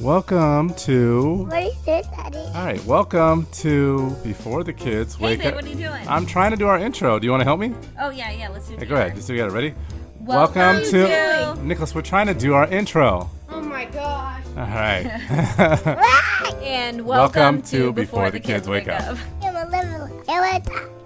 Welcome to. What is it, Daddy? All right, welcome to Before the Kids Hey, Wake babe, Up. what are you doing? I'm trying to do our intro. Do you want to help me? oh yeah, yeah. Let's do it. Hey, go ahead. together. Just together. Ready? Welcome to- Nicholas. We're trying to do our intro. Oh my gosh. All right. And Welcome welcome, to Before the Kids Wake Up. I'm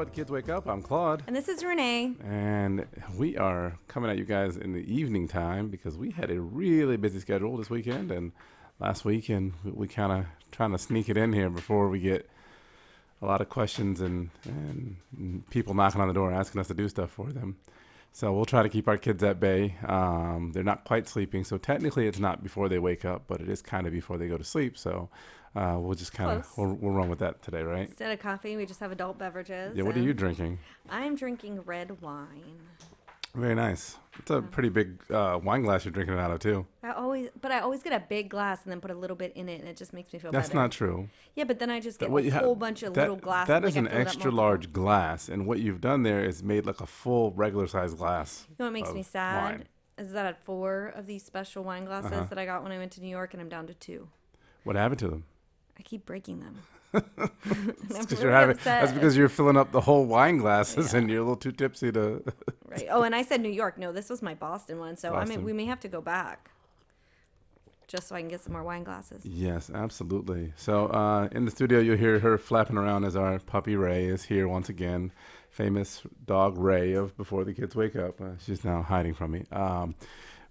a little skeleton. welcome to Before the Kids Wake Up. I'm Claude. And this is Renee. And we are coming at you guys in the evening time because we had a really busy schedule this weekend and last week, and we, we kind of trying to sneak it in here before we get a lot of questions and, and, and people knocking on the door asking us to do stuff for them. So we'll try to keep our kids at bay. Um, they're not quite sleeping, so technically it's not before they wake up, but it is kind of before they go to sleep. So uh, we'll just kind of we'll, we'll run with that today, right? Instead of coffee, we just have adult beverages. Yeah. What are you drinking? I'm drinking red wine. Very nice. It's a pretty big uh, wine glass you're drinking it out of too. I always, but I always get a big glass and then put a little bit in it, and it just makes me feel better. That's better. not true. Yeah, but then I just get What a you ha- whole bunch of that- little glasses. That is like an extra large glass, and what you've done there is made like a full regular size glass. You know what makes me sad wine. is that I had four of these special wine glasses Uh-huh. that I got when I went to New York, and I'm down to two. What happened to them? I keep breaking them. That's because really you're having. That's because you're filling up the whole wine glasses, and you're a little too tipsy to. Right. Oh, and I said New York. No, this was my Boston one. So I mean, we may have to go back, just so I can get some more wine glasses. yes, absolutely. So uh, in the studio, you'll hear her flapping around as our puppy Ray is here once again. Famous dog Ray of Before the Kids Wake Up. Uh, she's now hiding from me. Um,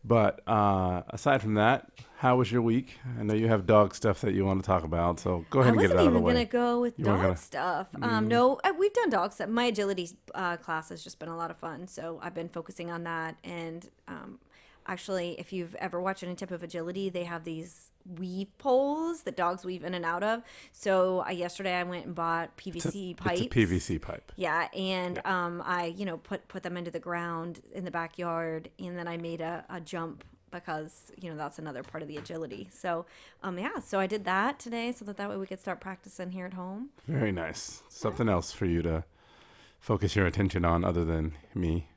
but uh, aside from that, how was your week? I know you have dog stuff that you want to talk about, so go ahead and get it out of the way. I wasn't even gonna go with You dog gonna- Mm. stuff. Um, no, uh, we've done dog stuff. My agility uh, class has just been a lot of fun, so I've been focusing on that. And um, actually, if you've ever watched any type of agility, they have these weave poles that dogs weave in and out of. So I, yesterday I went and bought PVC pipes. It's a PVC pipe. Yeah, and um, I you know put put them into the ground in the backyard, and then I made a, a jump because you know that's another part of the agility. So um, yeah, so I did that today, so that that way we could start practicing here at home. Very nice. Something else for you to focus your attention on other than me.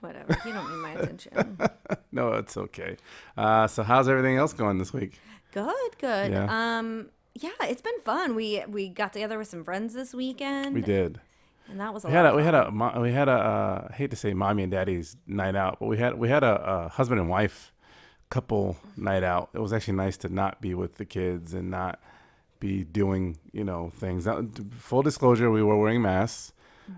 Whatever, you don't need my attention. No, it's okay. Uh, so how's everything else going this week? Good, good. Yeah. Um, yeah, it's been fun. We we got together with some friends this weekend. We did. and that was a We lot. had a we had a we had a uh, I hate to say mommy and daddy's night out, but we had we had a, a husband and wife couple night out. It was actually nice to not be with the kids and not be doing you know things. Now, full disclosure, we were wearing masks.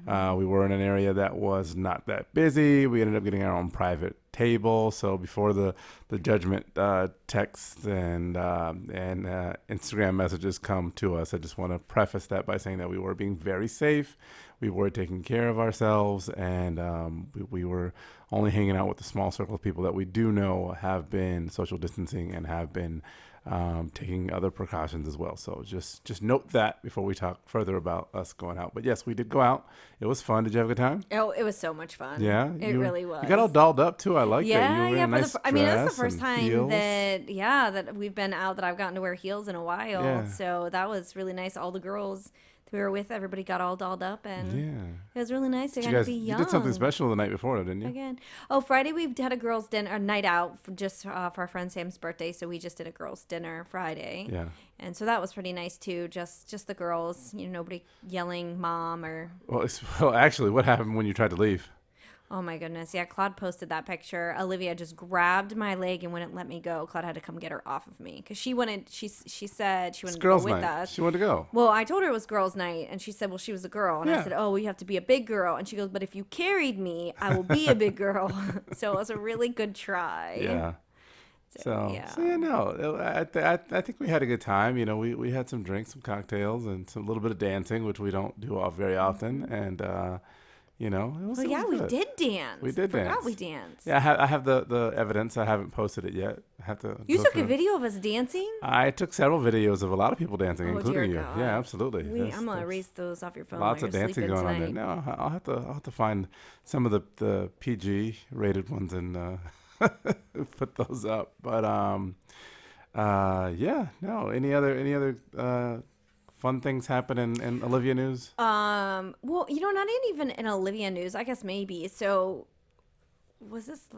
Uh, we were in an area that was not that busy. We ended up getting our own private table. So before the the judgment uh, texts and um, and uh, Instagram messages come to us, I just want to preface that by saying that we were being very safe. We were taking care of ourselves, and um, we, we were only hanging out with the small circle of people that we do know have been social distancing and have been um, taking other precautions as well. So just just note that before we talk further about us going out. But yes, we did go out. It was fun. Did you have a good time? Oh, it was so much fun. Yeah, it you- really was. You got all dolled up too. I like that. You yeah, were yeah. nice the, I mean, that's the first time heels. that yeah that we've been out that I've gotten to wear heels in a while. Yeah. So that was really nice. All the girls we were with, everybody got all dolled up, and Yeah. it was really nice to You kind guys, of be you young. did something special the night before, didn't you? Again, oh Friday we had a girls' dinner, a night out for just uh, for our friend Sam's birthday. So we just did a girls' dinner Friday, Yeah. and so that was pretty nice too. Just just the girls, you know, nobody yelling mom or Well, it's, well, actually, what happened when you tried to leave? Oh my goodness. Yeah, Claude posted that picture. Olivia just grabbed my leg and wouldn't let me go. Claude had to come get her off of me because she wanted, she, she said she It's wanted to girls' go with night. us. She wanted to go. Well, I told her it was girls' night, and she said, "Well, she was a girl." And Yeah. I said, "Oh, well, you have to be a big girl." And she goes, "But if you carried me, I will be a big girl." so it was a really good try. Yeah. So, yeah. so yeah, no, I, th- I, I think we had a good time. You know, we, we had some drinks, some cocktails, and some little bit of dancing, which we don't do all very often. And uh, you know, it was. Well, it yeah, was we did dance. We did Forgot dance. we danced. Yeah, I have, I have the, the evidence. I haven't posted it yet. I have to. You took through a video of us dancing. I took several videos of a lot of people dancing, Oh, including you. God. Yeah, absolutely. We, I'm gonna erase those off your phone. Lots of dancing going on there. No, I'll have to I'll have to find some of the the PG rated ones and uh, put those up. But um, uh, yeah, no. Any other any other uh, fun things happen in, in Olivia news? Um, well, you know, not even in Olivia news. I guess maybe. So, was this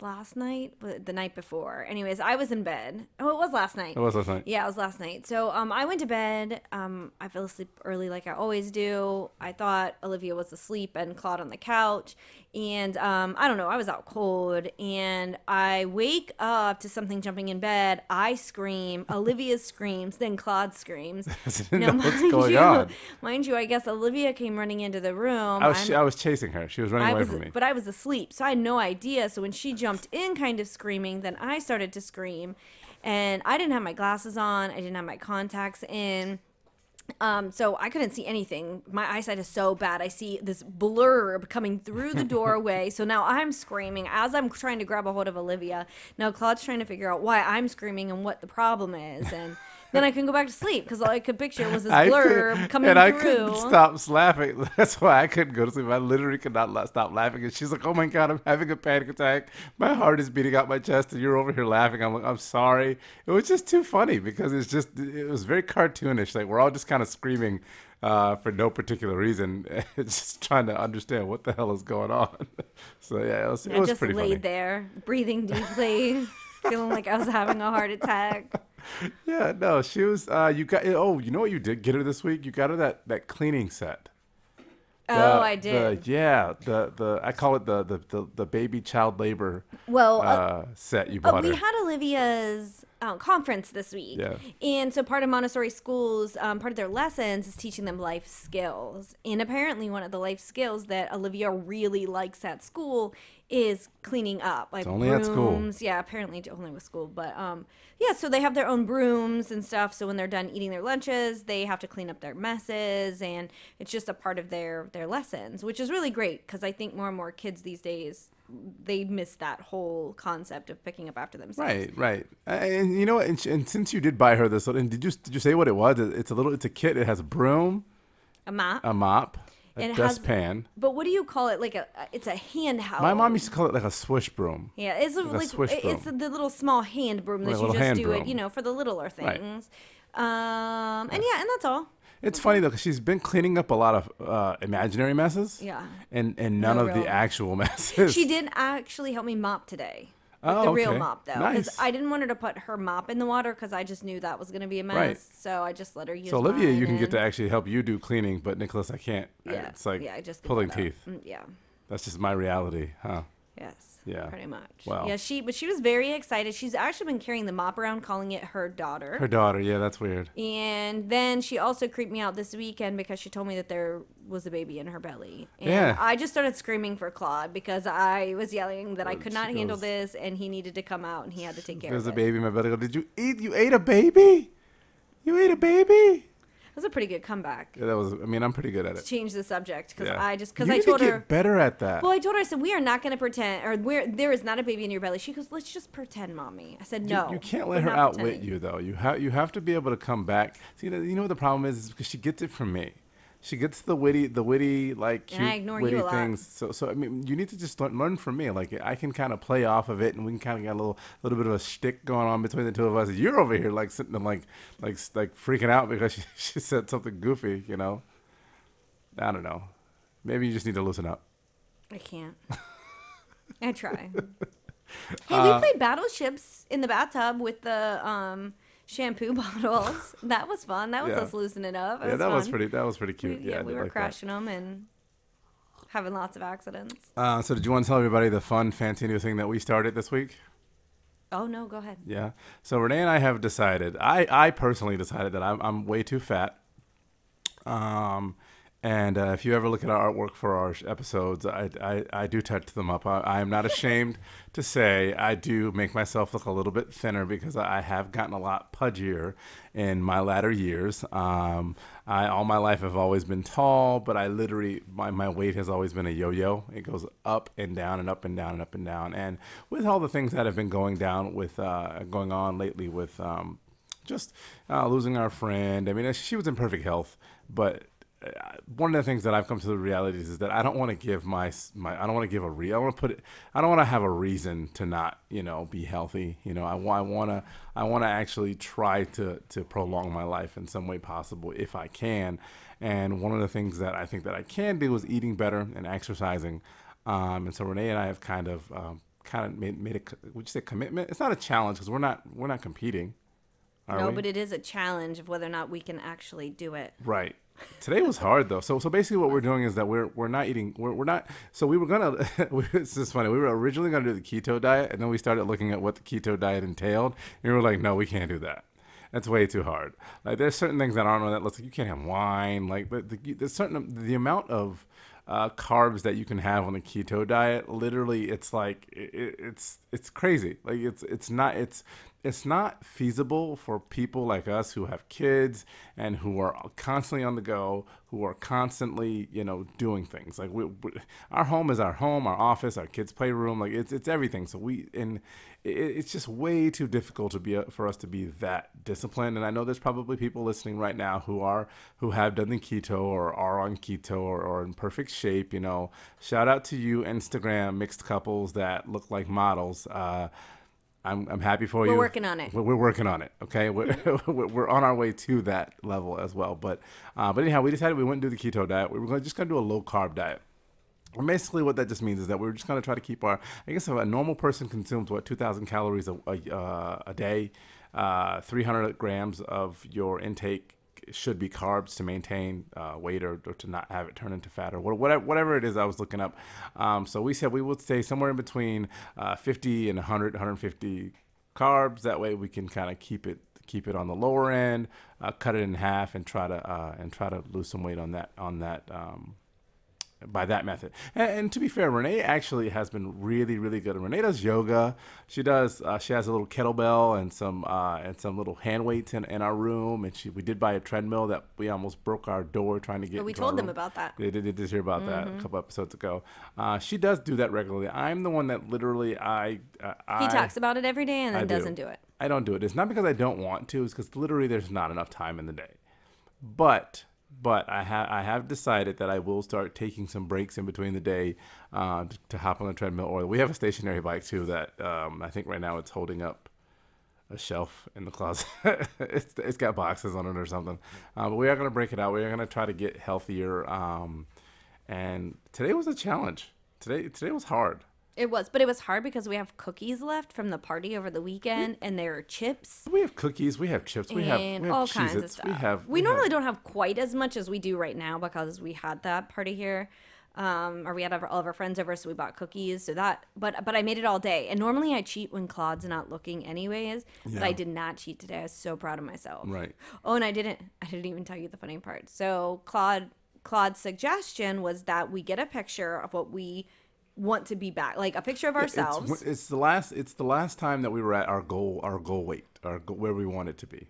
last night? The night before. Anyways, I was in bed. Oh, it was last night. It was last night. Yeah, it was last night. So, um, I went to bed. Um, I fell asleep early, like I always do. I thought Olivia was asleep and Claude on the couch, and um, I don't know. I was out cold, and I wake up to something jumping in bed. I scream. Olivia screams. Then Claude screams. Didn't what's going you, on. mind you, I guess Olivia came running into the room. I was I was chasing her. She was running I away was, from me. but I was asleep, so I had no idea. So when she jumped in, kind of screaming, then I started to scream, and I didn't have my glasses on. I didn't have my contacts in. Um, so I couldn't see anything. My eyesight is so bad. I see this blurb coming through the doorway. so now I'm screaming as I'm trying to grab a hold of Olivia. Now Claude's trying to figure out why I'm screaming and what the problem is, and then I can go back to sleep because all I could picture was this blur blurb could- coming and I couldn't stop laughing. That's why I couldn't go to sleep. I literally could not stop laughing. And she's like, "Oh my god, I'm having a panic attack. My heart is beating out my chest, and you're over here laughing." I'm like, "I'm sorry." It was just too funny because it's just it was very cartoonish. Like we're all just kind of screaming uh, for no particular reason, just trying to understand what the hell is going on. so yeah, it was, it I was just laid there, breathing deeply, feeling like I was having a heart attack. Yeah, no, she was. Uh, you got. Oh, you know what you did get her this week? You got her that that cleaning set. Oh, I did. The, yeah, the the I call it the the the, the baby child labor well, uh, uh, set you uh, bought we her. had Olivia's uh, conference this week. Yeah. And so part of Montessori schools, um, part of their lessons is teaching them life skills. And apparently, one of the life skills that Olivia really likes at school is cleaning up, like only at school. brooms. Yeah, apparently only with school, but um, yeah. So they have their own brooms and stuff. So when they're done eating their lunches, they have to clean up their messes, and it's just a part of their their lessons, which is really great because I think more and more kids these days they miss that whole concept of picking up after themselves. Right, right. And you know what? And, and since you did buy her this, and did you did you say what it was? It's a little. It's a kit. It has a broom, A mop. a mop, a it dustpan. But what do you call it? Like a, it's a handheld. My mom used to call it like a swish broom. Yeah, it's a, like a swish it- it's the little small hand broom that Like you just do broom. it, you know, for the littler Right. things. Um, and yeah, and that's all. It's funny though, because she's been cleaning up a lot of uh, imaginary messes. Yeah. And and none No of the actual messes. She didn't actually help me mop today. Oh, the real mop though, because Nice. I didn't want her to put her mop in the water because I just knew that was going to be a mess. Right. So I just let her use. It. So Olivia, you can get to actually help you do cleaning, but Nicholas, I can't. I- Yeah, It's like yeah, I just pulling teeth. Mm, Yeah. That's just my reality, huh? Yes. Yeah. Pretty much. Wow. Yeah, she but she was very excited. She's actually been carrying the mop around, calling it her daughter. Her daughter, yeah, that's weird. and then she also creeped me out this weekend because she told me that there was a baby in her belly. And Yeah. I just started screaming for Claude because I was yelling that I could not handle goes- this and he needed to come out and he had to take care There's of it. There's a baby in my belly. Go, Did you eat? You ate a baby? You ate a baby? Was a pretty good comeback. Yeah, that was. I mean, I'm pretty good at To it. change the subject because Yeah. I just because You I to told get her. better at that. Well, I told her I said we are not going to pretend, or we're there is not a baby in your belly. She goes, "Let's just pretend, mommy." I said, "No." you, can't let her outwit pretending." you though. You have you have to be able to come back. See, you know, you know what the problem is? Is because she gets it from me. She gets the witty, the witty, like cute, And I ignore you witty things. So, so I mean, you need to just learn, learn from me. Like I can kind of play off of it, and we can kind of get a little, little bit of a shtick going on between the two of us. You're over here like sitting and like, like, like freaking out because she, she said something goofy. You know, I don't know. Maybe you just need to loosen up. I can't. I try. hey, Uh, we played battleships in the bathtub with the um, shampoo bottles. That was fun. That was Yeah. us loosening up. It yeah, that was fun. pretty. That was pretty We, cute. yeah, yeah, I we did were like that. crashing them and having lots of accidents. Uh, so, did you want to tell everybody the fun, fancy new thing that we started this week? Oh no, go ahead. Yeah. So Renee and I have decided. I I personally decided that I'm I'm way too fat. Um, and uh, if you ever look at our artwork for our episodes, I, I, I do touch them up. I, I am not ashamed to say I do make myself look a little bit thinner because I have gotten a lot pudgier in my latter years. Um, I all my life have always been tall, but I literally my, my weight has always been a yo-yo. It goes up and down and up and down and up and down. And with all the things that have been going down with uh, going on lately with um, just uh, losing our friend. I mean, she was in perfect health, but one of the things that I've come to the realities is that I don't want to give my my I don't want to give a re I want to put it I don't want to have a reason to not you know be healthy. You know I, I want to I want to actually try to to prolong my life in some way possible if I can. And one of the things that I think that I can do is eating better and exercising. Um, and so Renee and I have kind of um, kind of made made a would you say commitment? It's not a challenge because we're not we're not competing. No, we? but it is a challenge of whether or not we can actually do it. Right. Today was hard though. So so basically what we're doing is that we're we're not eating we're, we're not so we were gonna it's just funny. We were originally gonna do the keto diet and then we started looking at what the keto diet entailed and we were like, no, we can't do that. That's way too hard. Like there's certain things that aren't on that list. Like you can't have wine. Like the, the there's certain the amount of uh, carbs that you can have on a keto diet. Literally, it's like it, it's it's crazy. Like it's it's not it's it's not feasible for people like us who have kids and who are constantly on the go, who are constantly, you know, doing things. Like we, we our home is our home, our office, our kids' playroom. Like it's it's everything. So we and it, it's just way too difficult to be for us to be that disciplined. And I know there's probably people listening right now who are who have done the keto or are on keto or, or in perfect shape. You know, shout out to you, Instagram mixed couples that look like models. Uh, I'm, I'm happy for you. We're working on it. We're, we're working on it. Okay, we're, we're we're on our way to that level as well. But uh, but anyhow, we decided we wouldn't do the keto diet. We were gonna, just going to do a low carb diet. And basically, what that just means is that we're just going to try to keep our. I guess if a normal person consumes what 2,000 calories a a, uh, a day, uh, 300 grams of your intake should be carbs to maintain uh, weight or, or to not have it turn into fat or what- whatever whatever it is I was looking up. Um, so we said we would stay somewhere in between uh, 50 and 100 150 carbs. That way we can kind of keep it keep it on the lower end, uh, cut it in half, and try to uh, and try to lose some weight on that on that. Um, by that method. And, and to be fair, Renee actually has been really, really good. Renee does yoga. She does. Uh, she has a little kettlebell and some uh, and some little hand weights in, in our room. And she we did buy a treadmill that we almost broke our door trying to get. But we told them about that. They did, they did hear about that a couple episodes ago. Uh, she does do that regularly. I'm the one that literally I uh, He talks about it every day and then do. doesn't do it. I don't do it. It's not because I don't want to. It's because literally there's not enough time in the day. But but I have I have decided that I will start taking some breaks in between the day uh, to, hop on the treadmill. Or we have a stationary bike too that um, I think right now it's holding up a shelf in the closet. it's it's got boxes on it or something. Uh, but we are gonna break it out. We are gonna try to get healthier. Um, and today was a challenge. Today today was hard. It was, but it was hard because we have cookies left from the party over the weekend, and there are chips We have cookies. We have chips. We have we have all kinds of stuff. We have we have- normally don't have quite as much as we do right now because we had that party here, um, or we had all of our friends over, so we bought cookies. So that, but but I made it all day, and normally I cheat when Claude's not looking, anyways. Yeah. But I did not cheat today. I was so proud of myself. Right. Oh, and I didn't. I didn't even tell you the funny part. So Claude Claude's suggestion was that we get a picture of what we want to be back, like a picture of ourselves. It's, it's the last. It's the last time that we were at our goal. Our goal weight. Our go, where we want it to be.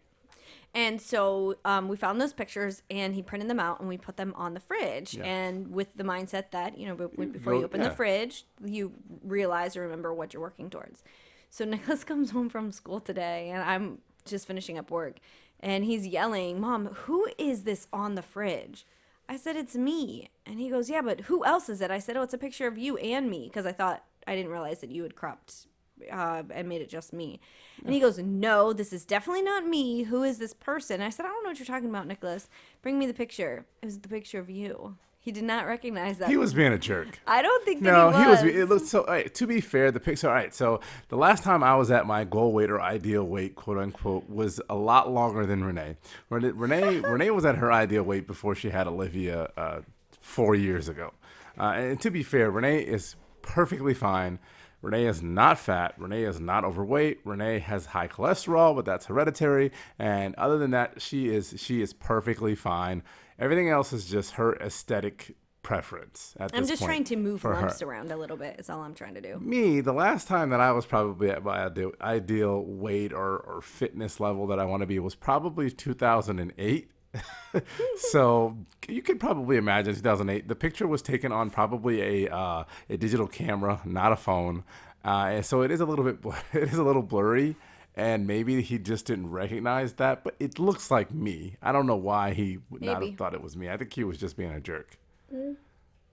And so um, we found those pictures, and he printed them out, and we put them on the fridge. Yeah. And with the mindset that you know, be- be- before you open yeah. the fridge, you realize or remember what you're working towards. So Nicholas comes home from school today, and I'm just finishing up work, and he's yelling, "Mom, who is this on the fridge?" I said, "It's me," and he goes, "Yeah, but who else is it?" I said, "Oh, it's a picture of you and me," because I thought I didn't realize that you had cropped uh, and made it just me. And he goes, No, this is definitely not me. Who is this person? I said, I don't know what you're talking about, Nicholas. Bring me the picture. It was the picture of you. He did not recognize that. He was being a jerk. I don't think that No, he he was. was. It looks so. Right, to be fair, the picture. All right, so the last time I was at my goal weight or ideal weight, quote unquote, was a lot longer than Renee. Renee, Renee, Renee was at her ideal weight before she had Olivia uh, four years ago. Uh, and to be fair, Renee is perfectly fine. Renee is not fat. Renee is not overweight. Renee has high cholesterol, but that's hereditary. And other than that, she is she is perfectly fine. Everything else is just her aesthetic preference. At I'm just trying to move for her. lumps around a little bit. Is all I'm trying to do. Me, the last time that I was probably at my ideal, ideal weight or, or fitness level that I want to be was probably 2008. so you could probably imagine 2008. The picture was taken on probably a uh, a digital camera, not a phone. Uh, and so it is a little bit it is a little blurry. And maybe he just didn't recognize that. But it looks like me. I don't know why he would not have thought it was me. I think he was just being a jerk.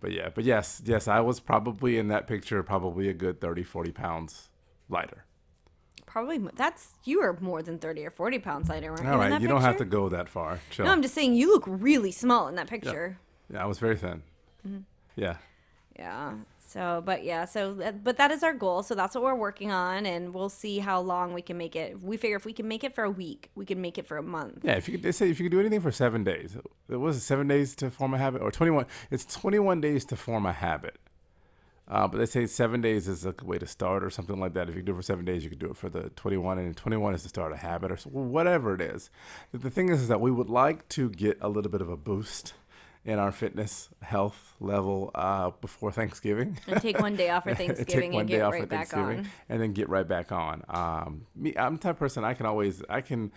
But yeah, but yes, yes, I was probably in that picture, probably a good 30, 40 pounds lighter. Probably that's you are more than thirty or forty pounds lighter. Weren't All you right, that you don't have to go that far. Chill. No, I'm just saying you look really small in that picture. yeah, I was very thin. Mm-hmm. Yeah. Yeah. So, but yeah, so but that is our goal. So that's what we're working on, and we'll see how long we can make it. We figure if we can make it for a week, we can make it for a month. Yeah, if you could they say if you could do anything for seven days, it was seven days to form a habit or twenty one. It's twenty one days to form a habit. Uh, but they say seven days is a way to start or something like that. If you do it for seven days, you could do it for the 21, and 21 is to start a habit or whatever it is. The thing is, is that we would like to get a little bit of a boost in our fitness health level uh, before Thanksgiving. And take one day off for Thanksgiving and get right back on. and then get right back on. Um, me, I'm the type of person I can always I can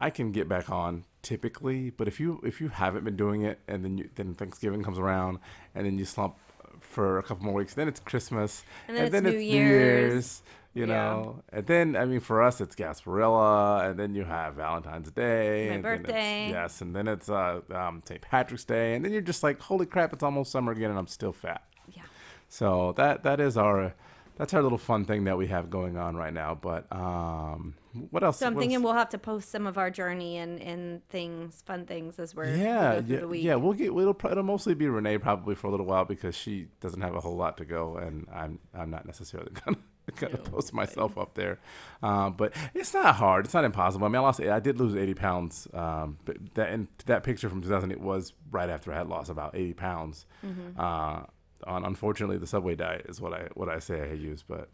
I can get back on typically, but if you if you haven't been doing it and then you, then Thanksgiving comes around and then you slump for a couple more weeks, then it's Christmas And then it's New Year's. You Yeah. know, and then I mean for us it's Gasparilla, and then you have Valentine's Day, My and birthday. yes, and then it's uh, um, St. Patrick's Day, and then you're just like, holy crap, it's almost summer again, and I'm still fat. Yeah. So that that is our that's our little fun thing that we have going on right now. But um, what else? So I'm what thinking else- we'll have to post some of our journey and, and things, fun things as we're we yeah, go through yeah, the week. yeah. We'll get. It'll, it'll mostly be Renee probably for a little while because she doesn't have a whole lot to go, and I'm I'm not necessarily gonna. Gonna post myself up there, um, but it's not hard. It's not impossible. I mean, I lost. I did lose eighty pounds. Um, but that and that picture from 2008 was right after I had lost about eighty pounds. Mm-hmm. Uh, on unfortunately, the Subway diet is what I what I say I use, but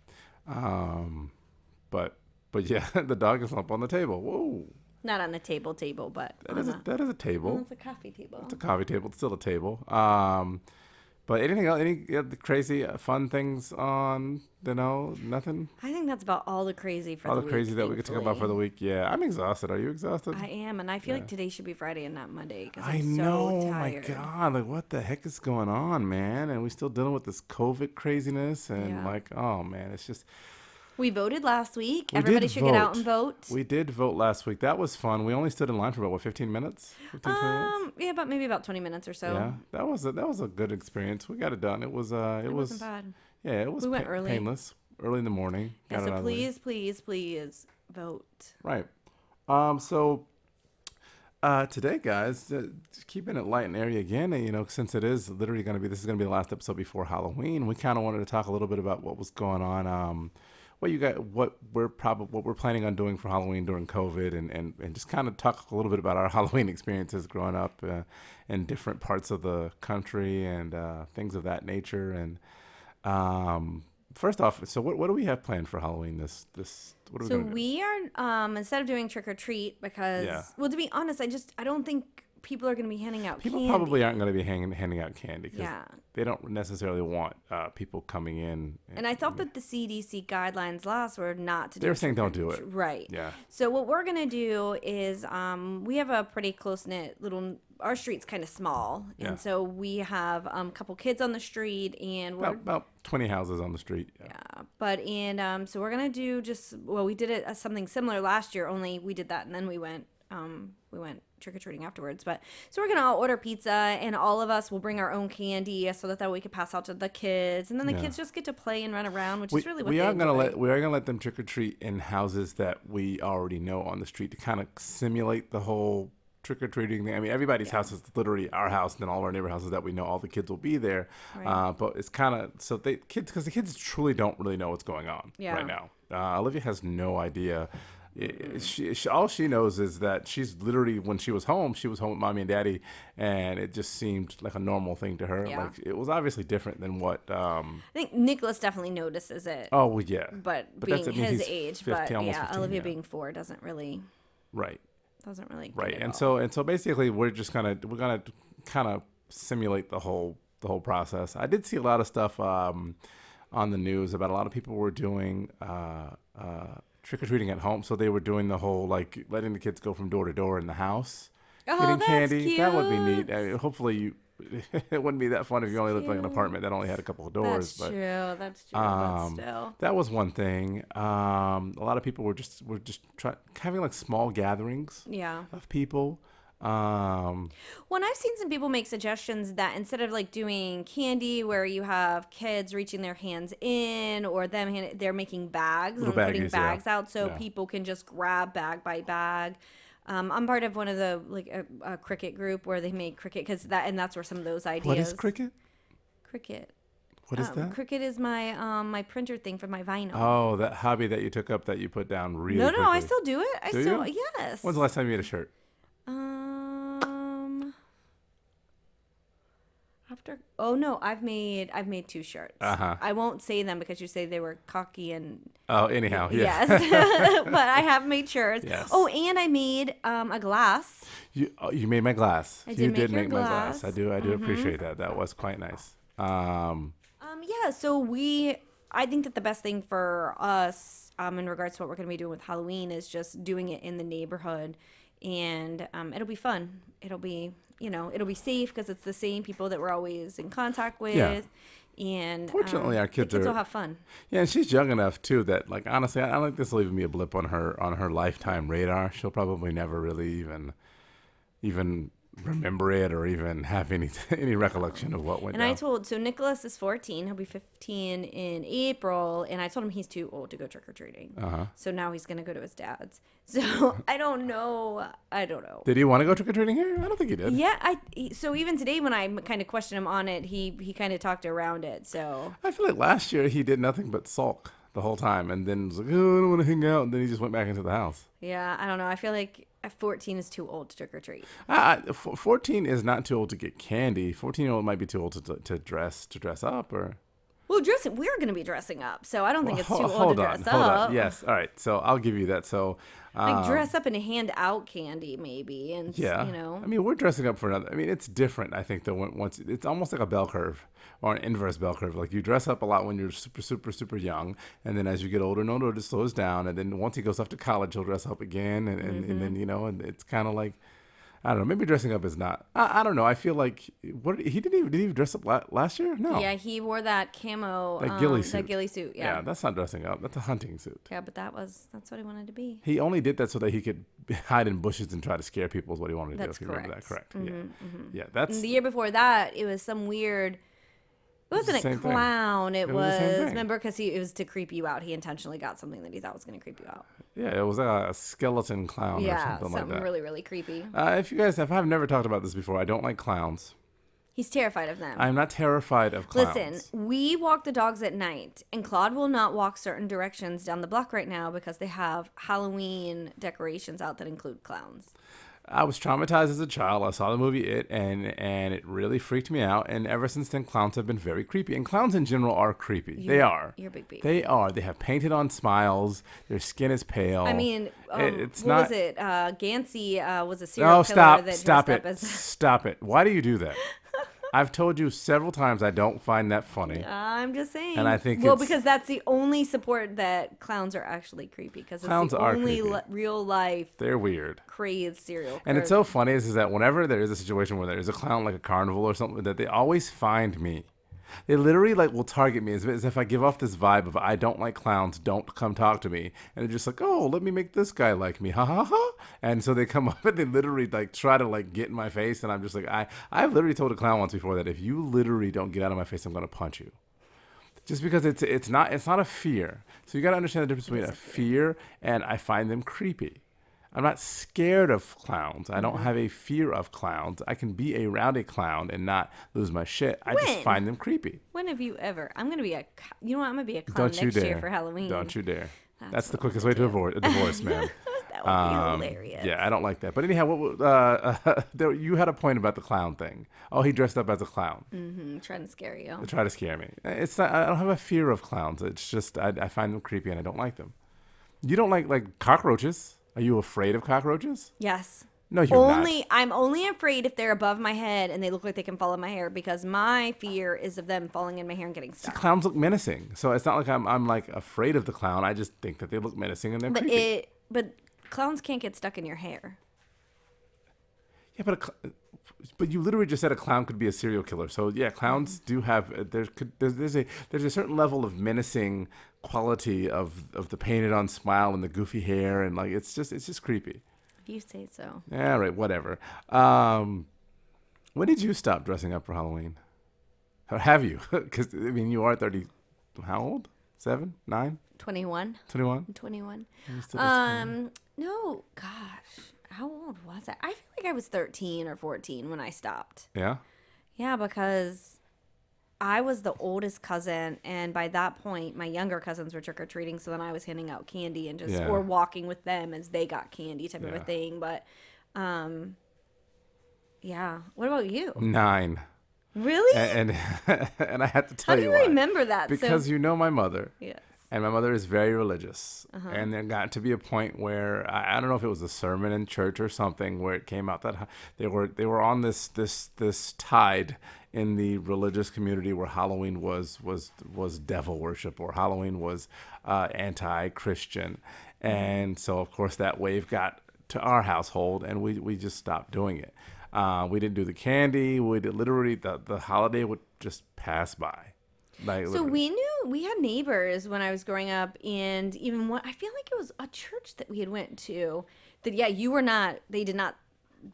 um, but but yeah, the dog is up on the table. Whoa, Not on the table table, but that is a, a, that is a table. it's a coffee table. It's a coffee table. It's still a table. Um, but anything else? Any crazy uh, fun things on? You know, nothing. I think that's about all the crazy for All the the crazy week, that we could talk about for the week. Yeah, I'm exhausted. Are you exhausted? I am, and I feel like today should be Friday and not Monday because I I'm know. so my. God, like what the heck is going on, man? And we're still dealing with this COVID craziness, and Yeah. like, oh man, it's just. We voted last week. We Everybody should get out and vote. We did vote last week. That was fun. We only stood in line for about what 15 minutes. 15, 20 minutes? um, yeah, but maybe about 20 minutes or so. yeah, that was a, that was a good experience. We got it done. It was uh, it, it was wasn't bad. yeah, it was We went pa- early. painless, early in the morning. Yeah, so please, please, please vote. Right. Um. So. Uh, today, guys, uh, keeping it light and airy again, and, you know, since it is literally going to be, this is going to be the last episode before Halloween. We kind of wanted to talk a little bit about what was going on, um, what you got, what we're probably, what we're planning on doing for Halloween during COVID, and and, and just kind of talk a little bit about our Halloween experiences growing up uh, in different parts of the country and uh, things of that nature. And um, first off, so what what do we have planned for Halloween this this? What are we So we are um instead of doing trick or treat because Yeah. well to be honest, I just I don't think people are going to be handing out People candy. probably aren't going to be hanging, handing out candy because Yeah. they don't necessarily want uh, people coming in. And I thought that the CDC guidelines last were not to do They were saying don't do it. Right. Yeah. So what we're gonna do is um, we have a pretty close knit little. Our street's kind of small, Yeah. and so we have um, a couple kids on the street, and we're about, about 20 houses on the street. Yeah. yeah. But and um, so we're gonna do just well, we did it as something similar last year. Only we did that, and then we went um, we went trick or treating afterwards. But so we're gonna all order pizza, and all of us will bring our own candy, so that that we can pass out to the kids, and then the Yeah. kids just get to play and run around, which We, is really what we are gonna let we are gonna let them trick or treat in houses that we already know on the street to kind of simulate the whole trick or treating thing. I mean, everybody's house is literally our house, and then all of our neighbor houses that we know, all the kids will be there. Right. Uh, but it's kind of so they kids because the kids truly don't really know what's going on Yeah. right now. Uh, Olivia has no idea. She, she, all she knows is that she's literally when she was home, she was home with mommy and daddy, and it just seemed like a normal thing to her. Yeah. Like it was obviously different than what. Um, I think Nicholas definitely notices it, oh well, yeah, but, but being I mean, his age, 50, but yeah, 15, Olivia yeah. being four doesn't really right. doesn't really right and all. so and so basically we're just gonna we're gonna kind of simulate the whole the whole process i did see a lot of stuff um, on the news about a lot of people were doing uh, uh, trick-or-treating at home so they were doing the whole like letting the kids go from door to door in the house Oh, getting candy that would be neat. I mean, hopefully you it wouldn't be that fun if you only lived like an apartment that only had a couple of doors. That's but true. That's true. um, still. that was one thing. Um, a lot of people were just were just try, having like small gatherings Yeah. of people. Um, When I've seen some people make suggestions that instead of like doing candy where you have kids reaching their hands in or them hand, they're making bags and putting baggies, yeah. bags out so Yeah. people can just grab bag by bag. Um, I'm part of one of the like a, a Cricut group where they make Cricut because that and that's where some of those ideas. what is Cricut? Cricut. What is Um, that? Cricut is my um my printer thing for my vinyl. Oh, that hobby that you took up that you put down really no, no, I still do it. I Do still you? yes. When's the last time you made a shirt? Um. After oh no, I've made I've made two shirts. Uh-huh. I won't say them because you say they were cocky and Oh, anyhow, yeah. yes, but I have made shirts. Yes. Oh, and I made um a glass. You oh, you made my glass. I you did make did make my glass. I do I do appreciate that. That was quite nice. Um, Um yeah, so we I think that the best thing for us um in regards to what we're going to be doing with Halloween is just doing it in the neighborhood and um it'll be fun. It'll be you know, it'll be safe because it's the same people that we're always in contact with. Yeah. And Fortunately, um, our kids kids are- will have fun. yeah, and she's young enough too that like honestly, I, I don't think this will even be a blip on her on her lifetime radar. She'll probably never really even even remember it or even have any any recollection of what went on. And down. I told so Nicholas is 14. He'll be 15 in April, and I told him he's too old to go trick or treating. uh-huh. So now he's gonna go to his dad's. So I don't know. I don't know. Did he want to go trick or treating here? I don't think he did. Yeah, I. he- So even today, when I kind of questioned him on it, he he kind of talked around it. So I feel like last year he did nothing but sulk the whole time, and then was like, "Oh, I don't want to hang out," and then he just went back into the house. yeah, I don't know. I feel like 14 is too old to trick or treat. F- Fourteen is not too old to get candy. Fourteen year old might be too old to, to, to dress to dress up, or Well, dressing. We're gonna be dressing up, so I don't think it's too Ho- old hold to on, dress hold up. on. Yes, all right. So I'll give you that. So Like um, dress up and hand out candy, maybe, and Yeah, you know. I mean, we're dressing up for another. I mean, it's different. I think when once it's almost like a bell curve or an inverse bell curve. Like you dress up a lot when you're super, super, super young, and then as you get older and older, it slows down. And then once he goes off to college, he'll dress up again, and, and, and Mm-hmm. then you know, and it's kind of like. I don't know. Maybe dressing up is not. I, I don't know. I feel like what he didn't even did he even dress up la- last year? No. Yeah, he wore that camo, That um, ghillie that suit. ghillie suit. yeah. Yeah. that's not dressing up. That's a hunting suit. yeah, but that was that's what he wanted to be. He only did that so that he could hide in bushes and try to scare people. Is what he wanted to That's do. If you remember that correct. Mm-hmm, correct? Yeah. Yeah. That's And the year before that, it was some weird. It wasn't a thing. clown. It, It was was, remember because he it was to creep you out. He intentionally got something that he thought was going to creep you out. Yeah, it was a skeleton clown or yeah, something, something, like that. really really creepy. uh, if you guys, if I've never talked about this before, I don't like clowns. He's terrified of them. I'm not terrified of clowns. Listen, we walk the dogs at night, and Claude will not walk certain directions down the block right now because they have Halloween decorations out that include clowns. I was traumatized as a child. I saw the movie It, and and it really freaked me out. And ever since then, clowns have been very creepy. And clowns in general are creepy. they You- are. You're a big baby. They are. They have painted on smiles. Their skin is pale. I mean, um, It- it's what not. was it? Uh, Gacy uh, was a serial Oh, killer stop! that Stop it! up as. Stop it! Why do you do that? I've told you several times I don't find that funny. I'm just saying. And I think well, because that's the only support that clowns are actually creepy because it's Clowns the are only creepy. li- real life They're weird. crazed serial. And it's so funny is, is that whenever there is a situation where there is a clown like a carnival or something, that they always find me. They literally like will target me as, as if I give off this vibe of I don't like clowns, don't come talk to me, and they're just like, oh, let me make this guy like me, ha ha ha. And so they come up and they literally like try to like get in my face, and I'm just like, I I've literally told a clown once before that if you literally don't get out of my face, I'm gonna punch you. Just because it's it's not it's not a fear. So you got to understand the difference between a fear and I find them creepy. I'm not scared of clowns. I Mm-hmm. don't have a fear of clowns. I can be around a clown and not lose my shit. I just find them creepy. When have you ever? I'm gonna be a. You know what? I'm gonna be a clown Don't you next dare. year for Halloween. Don't you dare. That's, That's the quickest way to avoid a divorce, man. That would Um, be hilarious. yeah, I don't like that. But anyhow, what, uh, there, you had a point about the clown thing. Oh, he dressed up as a clown Mm-hmm, trying to scare you. to try to scare me. It's not. I don't have a fear of clowns. It's just I, I find them creepy and I don't like them. You don't like like cockroaches? Are you afraid of cockroaches? Yes. No, you're only not. I'm only afraid if they're above my head and they look like they can fall in my hair because my fear is of them falling in my hair and getting stuck. Clowns look menacing, so it's not like I'm I'm like afraid of the clown. I just think that they look menacing and they're But creepy. it but clowns can't get stuck in your hair. yeah, but a cl- but you literally just said a clown could be a serial killer. So yeah, clowns do have uh, there's could there's, there's a there's a certain level of menacing quality of of the painted on smile and the goofy hair and like it's just it's just creepy. If you say so. Yeah, right, whatever. Um, when did you stop dressing up for Halloween? Or have you? Because I mean, you are thirty. How old? Seven, nine, 21. twenty-one. 21. You still just- Um, no, gosh. How old was I? I feel like I was 13 or 14 when I stopped. yeah. Yeah, because I was the oldest cousin, and by that point, my younger cousins were trick or treating. So then I was handing out candy and just Yeah. or walking with them as they got candy, type of a thing. But, um, yeah. What about you? Nine. Really? And and, and I had to tell How do you you why. remember that? because so, you know my mother. yes. And my mother is very religious. Uh-huh. and there got to be a point where I, I don't know if it was a sermon in church or something where it came out that they were they were on this this this tide in the religious community where Halloween was was was devil worship or Halloween was uh, anti-Christian. And so of course that wave got to our household and we, we just stopped doing it. Uh, we didn't do the candy. We did literally the, the holiday would just pass by. Like So literally. we knew we had neighbors when I was growing up, and even what I feel like it was a church that we had went to. That yeah, you were not. They did not.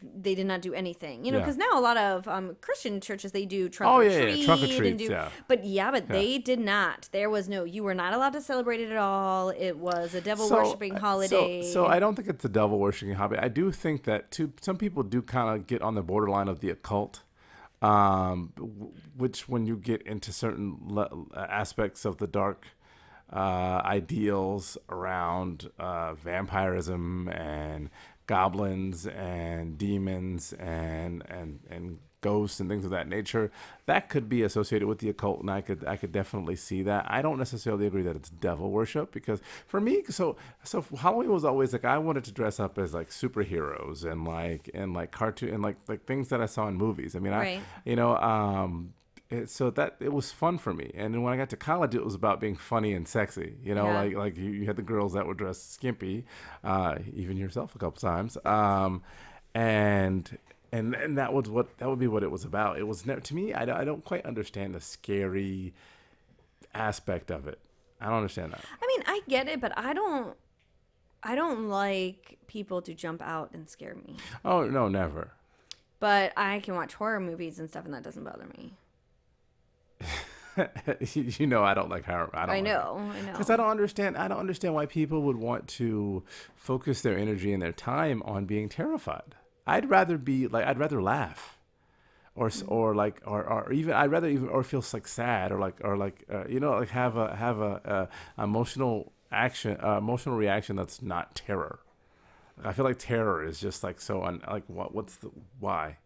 They did not do anything, you know, Yeah. because now a lot of um, Christian churches they do trunk Oh, or yeah, yeah, treat trunk or and treats, do, yeah. but yeah, but they did not. There was no. You were not allowed to celebrate it at all. It was a devil worshiping uh, holiday. So, so I don't think it's a devil worshiping hobby. I do think that too. Some people do kind of get on the borderline of the occult, um, which when you get into certain le- aspects of the dark uh, ideals around uh, vampirism and goblins and demons and and and ghosts and things of that nature that could be associated with the occult and i could i could definitely see that i don't necessarily agree that it's devil worship because for me so so halloween was always like i wanted to dress up as like superheroes and like and like cartoon and like like things that i saw in movies i mean Right. i you know um so that it was fun for me and when i got to college it was about being funny and sexy you know Yeah. like like you, you had the girls that were dressed skimpy uh even yourself a couple times um and and and that was what that would be what it was about it was never to me i, don't- I don't quite understand the scary aspect of it i don't understand that I mean, I get it, but I don't. I don't like people to jump out and scare me. oh no never But I can watch horror movies and stuff, and that doesn't bother me. you know i don't like horror i don't I like know, I know. because I don't understand. I don't understand why people would want to focus their energy and their time on being terrified. I'd rather be like I'd rather laugh, or or like or, or even I'd rather even or feel like sad or like or like uh, you know like have a have a, uh emotional action uh, emotional reaction that's not terror. I feel like terror is just like so un, like what what's the why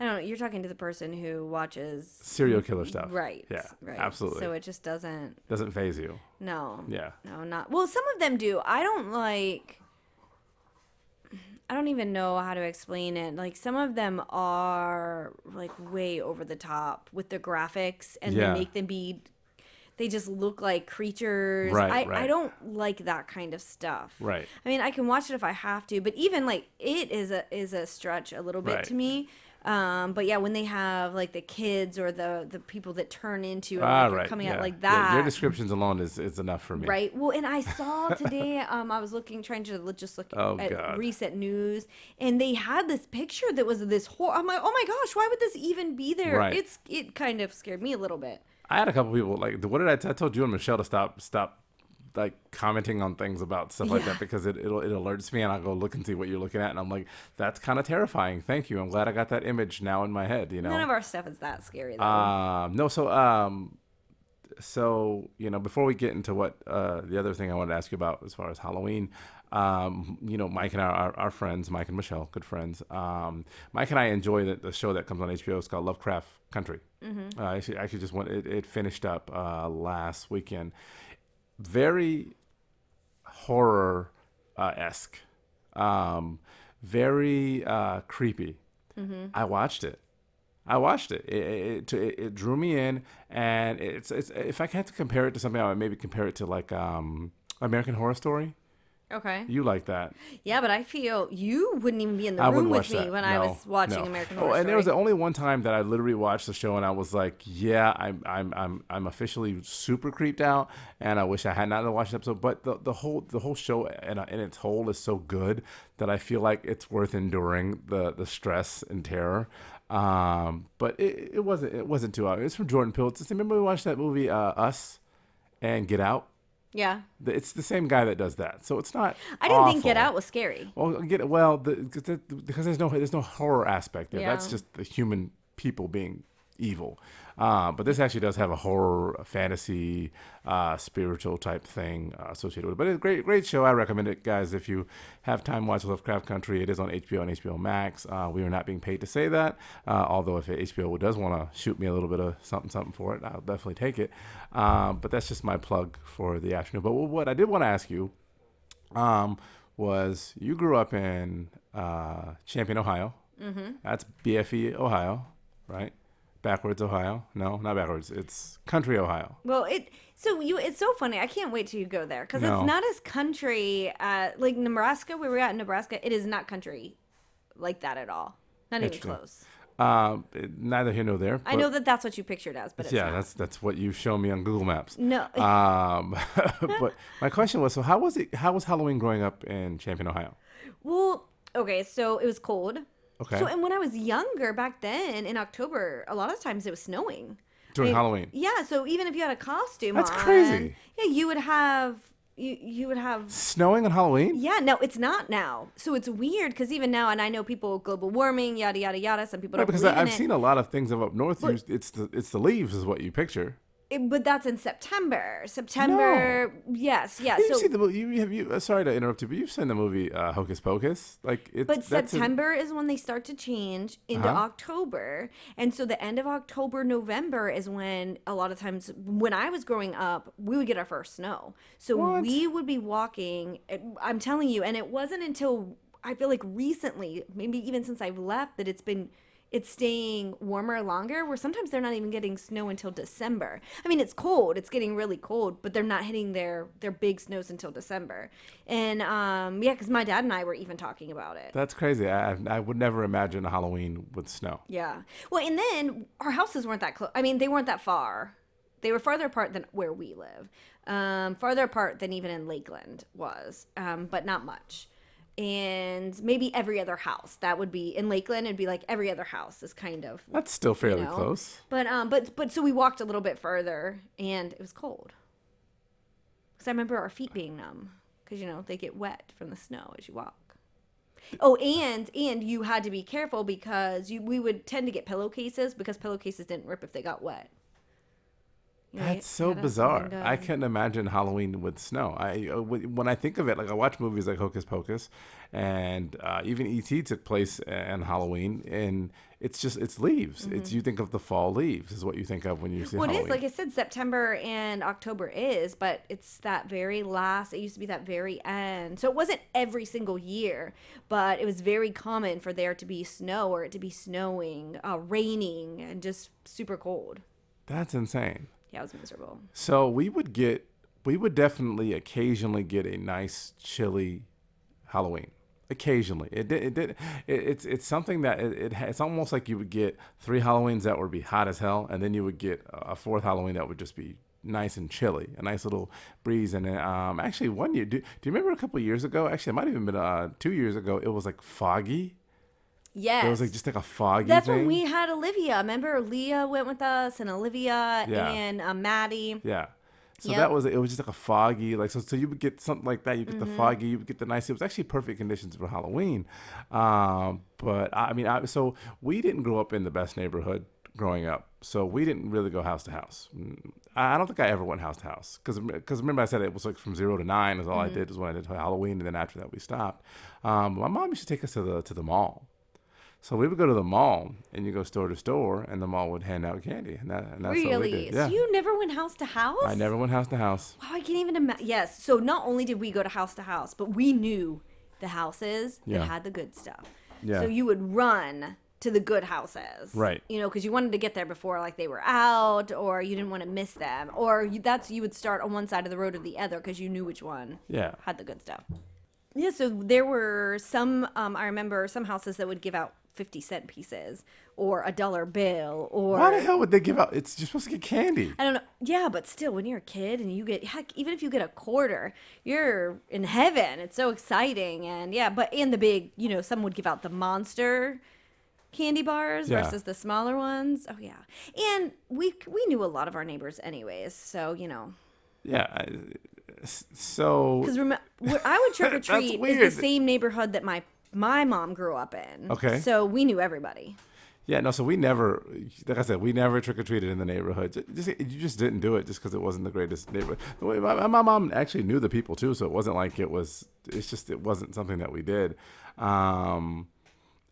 I don't know. You're talking to the person who watches. serial killer stuff Right. yeah Right. absolutely So it just doesn't. doesn't phase you No. yeah No, not. Well, some of them do. I don't like. I don't even know how to explain it. Like some of them are like way over the top with the graphics, and Yeah. they make them be. They just look like creatures. Right, I, I don't like that kind of stuff. Right. I mean, I can watch it if I have to, but even like it is a is a stretch a little bit Right. to me. Um, but yeah, when they have like the kids or the the people that turn into ah right coming yeah. out like Yeah, that, your descriptions alone is is enough for me Right. Well, and I saw today. um, I was looking, trying to just look Oh, at God. recent news, and they had this picture that was this horror. I'm like, oh my gosh, why would this even be there? Right. It's it kind of scared me a little bit. I had a couple people like, what did I? T- I told you and Michelle to stop, stop, like commenting on things about stuff like that because it, it'll, it alerts me and I'll go look and see what you're looking at and I'm like, that's kind of terrifying. Thank you. I'm glad I got that image now in my head. You know. None of our stuff is that scary though. Um, no, so um, so you know, before we get into what uh, the other thing I wanted to ask you about as far as Halloween, um, you know, Mike and I are our friends, Mike and Michelle, good friends. Um, Mike and I enjoy the, the show that comes on HBO. It's called Lovecraft Country. Uh, actually, actually, just went. It, it finished up uh, last weekend. Very horror esque, um, very uh, creepy. I watched it. I watched it. It, it, it, it drew me in, and it's, it's if I had to compare it to something, I would maybe compare it to like um, American Horror Story. Okay. You like that? Yeah, but I feel you wouldn't even be in the I room with me that. when I was watching no. American Oh, Horror and there was the only one time that I literally watched the show and I was like, "Yeah, I'm, I'm, I'm, I'm officially super creeped out," and I wish I had not watched the episode. But the, the whole the whole show in, in its whole is so good that I feel like it's worth enduring the the stress and terror. Um, but it, it wasn't it wasn't too. It's from Jordan Peele. Remember we watched that movie uh, Us and Get Out. Yeah. It's the same guy that does that, so it's not. I didn't think Get. Out was scary. Well, get well the, the- because there's no there's no horror aspect there. That's just the human people being evil. Uh, but this actually does have a horror, fantasy, uh, spiritual type thing uh, associated with it. But it's a great, great show. I recommend it, guys. If you have time, watch Lovecraft Country. It is on HBO and HBO Max. Uh, we are not being paid to say that. Uh, although if HBO does want to shoot me a little bit of something, something for it, I'll definitely take it. Um, but that's just my plug for the afternoon. But what I did want to ask you um, was you grew up in uh, Champion, Ohio. Mm-hmm. That's BFE, Ohio, right? Backwards, Ohio. No, not backwards. It's country, Ohio. Well, it so you it's so funny. I can't wait till you go there because No. it's not as country uh, like Nebraska. Where we're at in Nebraska, it is not country like that at all. Not even close. Um, neither here nor there. I know that that's what you pictured as, but it's yeah, not. that's that's what you show me on Google Maps. no. Um, but my question was, so how was it? How was Halloween growing up in Champion, Ohio? Well, okay, so it was cold. Okay. So, and when I was younger back then in October, a lot of times it was snowing. During I mean, Halloween. Yeah, so even if you had a costume That's on, crazy. Yeah, you would have you you would have Snowing on Halloween? yeah, no, it's not now. So it's weird because even now, and I know people global warming, yada yada yada. Some people No, don't because I, it. seen a lot of things of up north. But- it's the it's the leaves is what you picture. It- but that's in September. September, yes, yeah. You've So, seen the movie. You have you. Uh, sorry to interrupt you, but you've seen the movie uh, Hocus Pocus. Like it's but September is when they start to change into Uh-huh. October, and so the end of October, November is when a lot of times when I was growing up, we would get our first snow. So What? we would be walking. I'm telling you, and it wasn't until I feel like recently, maybe even since I've left, that it's been. It's staying warmer longer, where sometimes they're not even getting snow until December. I mean, it's cold; it's getting really cold, but they're not hitting their their big snows until December. And um, yeah, because my dad and I were even talking about it. That's crazy. I I would never imagine a Halloween with snow. Yeah. Well, and then our houses weren't that close. I mean, they weren't that far. They were farther apart than where we live. Um, farther apart than even in Lakeland was, um, but not much. And maybe every other house. That would be in Lakeland. It'd be like every other house is kind of. That's still fairly know? close. But um, but but so we walked a little bit further, and it was cold. Because I remember our feet being numb, because you know they get wet from the snow as you walk. Oh, and and you had to be careful because you we would tend to get pillowcases because pillowcases didn't rip if they got wet. You know, you That's so gotta have bizarre. I couldn't imagine Halloween with snow. I uh, when I think of it, like I watch movies like Hocus Pocus, and uh, even ET took place on Halloween, and it's just it's leaves. It's you think of the fall leaves is what you think of when you see Mm-hmm. Well, it Halloween. is like I said, September and October is, but it's that very last. It used to be that very end, so it wasn't every single year, but it was very common for there to be snow or it to be snowing, uh, raining, and just super cold. That's insane. Yeah, it was miserable. So we would get, we would definitely occasionally get a nice chilly Halloween. Occasionally, it did. It did. It, it's it's something that it, it it's almost like you would get three Halloweens that would be hot as hell, and then you would get a fourth Halloween that would just be nice and chilly, a nice little breeze. And um, actually, one year, do, do you remember a couple years ago? Actually, it might have even been uh, two years ago. It was like foggy. Yes, It was like just like a foggy. that's thing. when we had Olivia. Remember, Leah went with us, and Olivia Yeah. and uh, Maddie. Yeah. So Yep. that was it. Was just like a foggy, like so. So you would get something like that. You get Mm-hmm. the foggy. You would get the nice. It was actually perfect conditions for Halloween. Um, but I, mean, I, so we didn't grow up in the best neighborhood growing up. So we didn't really go house to house. Mm, I don't think I ever went house to house because because remember I said it was like from zero to nine is all Mm-hmm. I did is when I did Halloween and then after that we stopped. Um, my mom used to take us to the to the mall. So we would go to the mall and you go store to store and the mall would hand out candy and that and that's what we Really? did. Yeah. So you never went house to house? I never went house to house. Wow, I can't even imagine. Yes. So not only did we go to house to house, but we knew the houses Yeah. that had the good stuff. Yeah. So you would run to the good houses. Right. You know, because you wanted to get there before like they were out, or you didn't want to miss them, or you, that's you would start on one side of the road or the other because you knew which one Yeah. had the good stuff. Yeah, so there were some. Um, I remember some houses that would give out fifty cent pieces or a dollar bill or. Why the hell would they give out? It's you're supposed to get candy. I don't know. Yeah, but still, when you're a kid and you get heck, even if you get a quarter, you're in heaven. It's so exciting, and yeah. But in the big, you know, some would give out the monster candy bars Yeah. versus the smaller ones. Oh yeah, and we we knew a lot of our neighbors anyways, so you know. Yeah. I- So Because rem- where I would trick-or-treat is the same neighborhood that my my mom grew up in. Okay. So we knew everybody. yeah, no. So we never, like I said, we never trick or treated in the neighborhood. Just you just didn't do it just because it wasn't the greatest neighborhood. My, my mom actually knew the people too, so it wasn't like it was. It's just it wasn't something that we did. Um,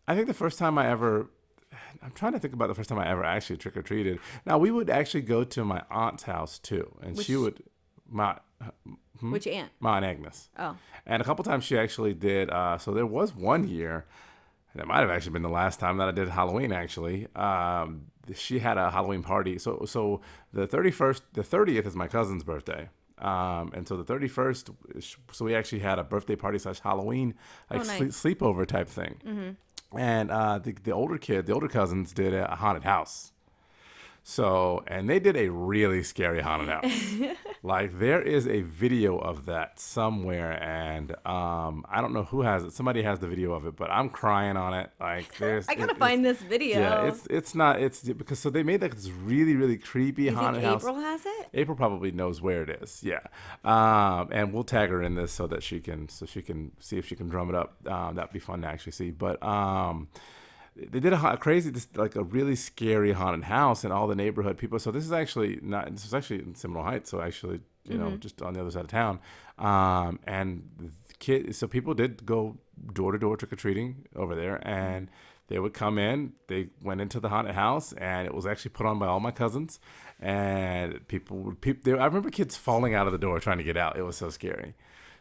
I think the first time I ever. I'm trying to think about the first time I ever actually trick or treated. Now we would actually go to my aunt's house too, and she would my Hmm? Which aunt? my aunt Agnes. Oh. And a couple times she actually did. Uh, so there was one year, that might have actually been the last time that I did Halloween. Actually, um, she had a Halloween party. So so the thirty first, the thirtieth is my cousin's birthday. Um, and so the thirty first, so we actually had a birthday party slash Halloween like Oh, nice. sleep, sleepover type thing. And uh, the the older kid, the older cousins did a haunted house. So, and they did a really scary haunted house. like there is a video of that somewhere, and um, I don't know who has it. Somebody has the video of it, but I'm crying on it. Like there's, I gotta it- find this video. Yeah, it's it's not it's because so they made like this really really creepy think haunted house. April has it? April probably knows where it is. Yeah, um, and we'll tag her in this so that she can so she can see if she can drum it up. Um, that'd be fun to actually see. But um, they did a, ha- crazy, this, like a really scary haunted house, and all the neighborhood people. So this is actually not. This is actually in Seminole Heights. So actually, you know, just on the other side of town. Um, and the kid. So people did go door to door trick or treating over there, and they would come in. They went into the haunted house, and it was actually put on by all my cousins. And people would people. I remember kids falling out of the door trying to get out. It was so scary.